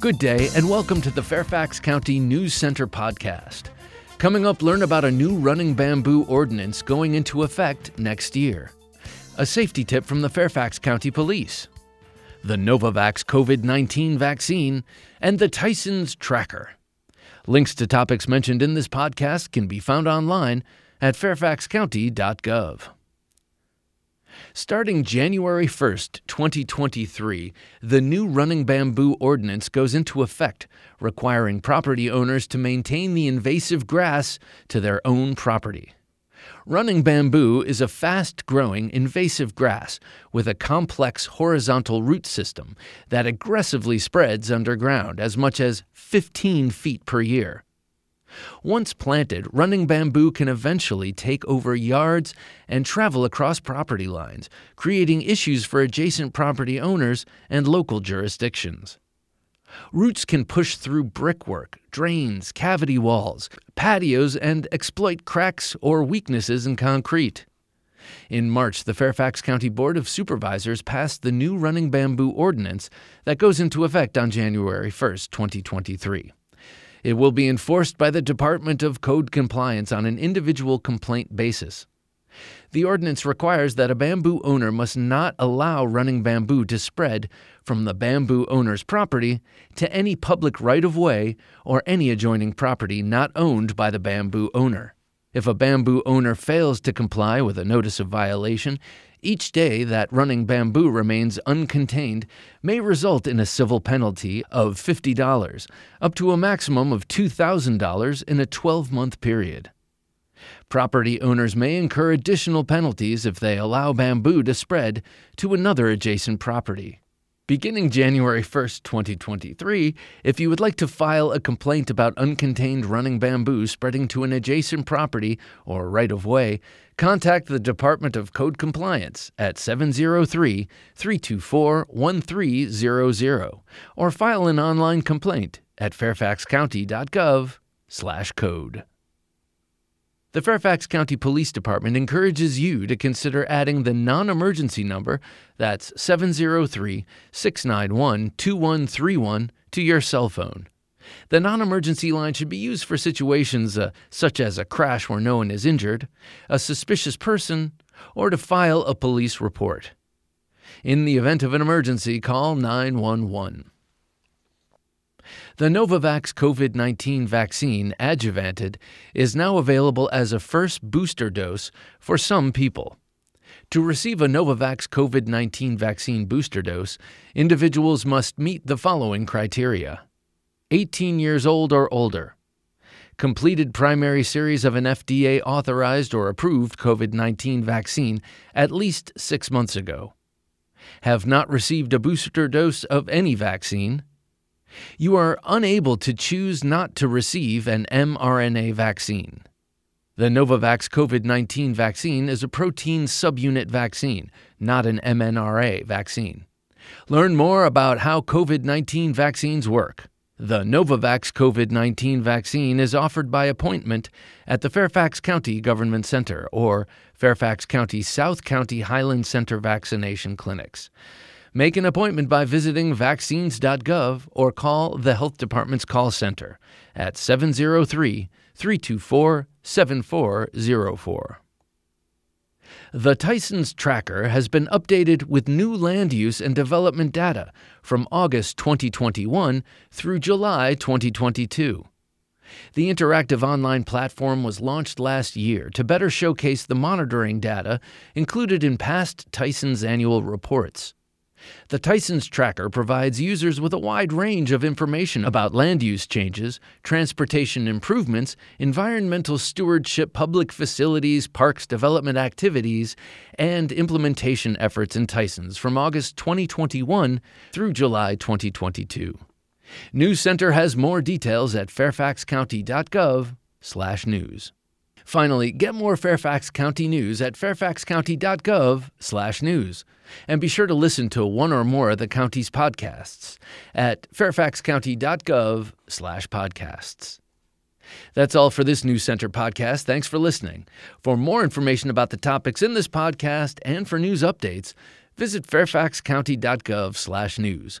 Good day, and welcome to the Fairfax County News Center podcast. Coming up, learn about a new running bamboo ordinance going into effect next year. A safety tip from the Fairfax County Police. The Novavax COVID 19 vaccine, and the Tysons Tracker. Links to topics mentioned in this podcast can be found online at fairfaxcounty.gov. Starting January 1st, 2023, the new Running Bamboo Ordinance goes into effect, requiring property owners to maintain the invasive grass to their own property. Running bamboo is a fast growing invasive grass with a complex horizontal root system that aggressively spreads underground as much as 15 feet per year. Once planted, running bamboo can eventually take over yards and travel across property lines, creating issues for adjacent property owners and local jurisdictions. Roots can push through brickwork, drains, cavity walls, patios, and exploit cracks or weaknesses in concrete. In March, the Fairfax County Board of Supervisors passed the new running bamboo ordinance that goes into effect on January 1, 2023. It will be enforced by the Department of Code Compliance on an individual complaint basis. The ordinance requires that a bamboo owner must not allow running bamboo to spread from the bamboo owner's property to any public right of way or any adjoining property not owned by the bamboo owner. If a bamboo owner fails to comply with a notice of violation, each day that running bamboo remains uncontained may result in a civil penalty of $50, up to a maximum of $2,000 in a 12 month period. Property owners may incur additional penalties if they allow bamboo to spread to another adjacent property. Beginning January 1st, 2023, if you would like to file a complaint about uncontained running bamboo spreading to an adjacent property or right of way, contact the Department of Code Compliance at 703 324 1300 or file an online complaint at fairfaxcounty.gov/code. The Fairfax County Police Department encourages you to consider adding the non emergency number, that's 703 691 2131, to your cell phone. The non emergency line should be used for situations uh, such as a crash where no one is injured, a suspicious person, or to file a police report. In the event of an emergency, call 911. The Novavax COVID 19 vaccine, adjuvanted, is now available as a first booster dose for some people. To receive a Novavax COVID 19 vaccine booster dose, individuals must meet the following criteria. 18 years old or older, completed primary series of an FDA authorized or approved COVID 19 vaccine at least six months ago, have not received a booster dose of any vaccine you are unable to choose not to receive an mRNA vaccine. The Novavax COVID 19 vaccine is a protein subunit vaccine, not an mRNA vaccine. Learn more about how COVID 19 vaccines work. The Novavax COVID 19 vaccine is offered by appointment at the Fairfax County Government Center or Fairfax County South County Highland Center vaccination clinics. Make an appointment by visiting vaccines.gov or call the Health Department's call center at 703 324 7404. The Tysons Tracker has been updated with new land use and development data from August 2021 through July 2022. The interactive online platform was launched last year to better showcase the monitoring data included in past Tysons annual reports. The Tysons Tracker provides users with a wide range of information about land use changes, transportation improvements, environmental stewardship, public facilities, parks development activities, and implementation efforts in Tysons from August 2021 through July 2022. News Center has more details at fairfaxcounty.gov/news. Finally, get more Fairfax County news at fairfaxcounty.gov/news. And be sure to listen to one or more of the county's podcasts at fairfaxcounty.gov/podcasts. That's all for this News Center podcast. Thanks for listening. For more information about the topics in this podcast and for news updates, visit fairfaxcounty.gov/news.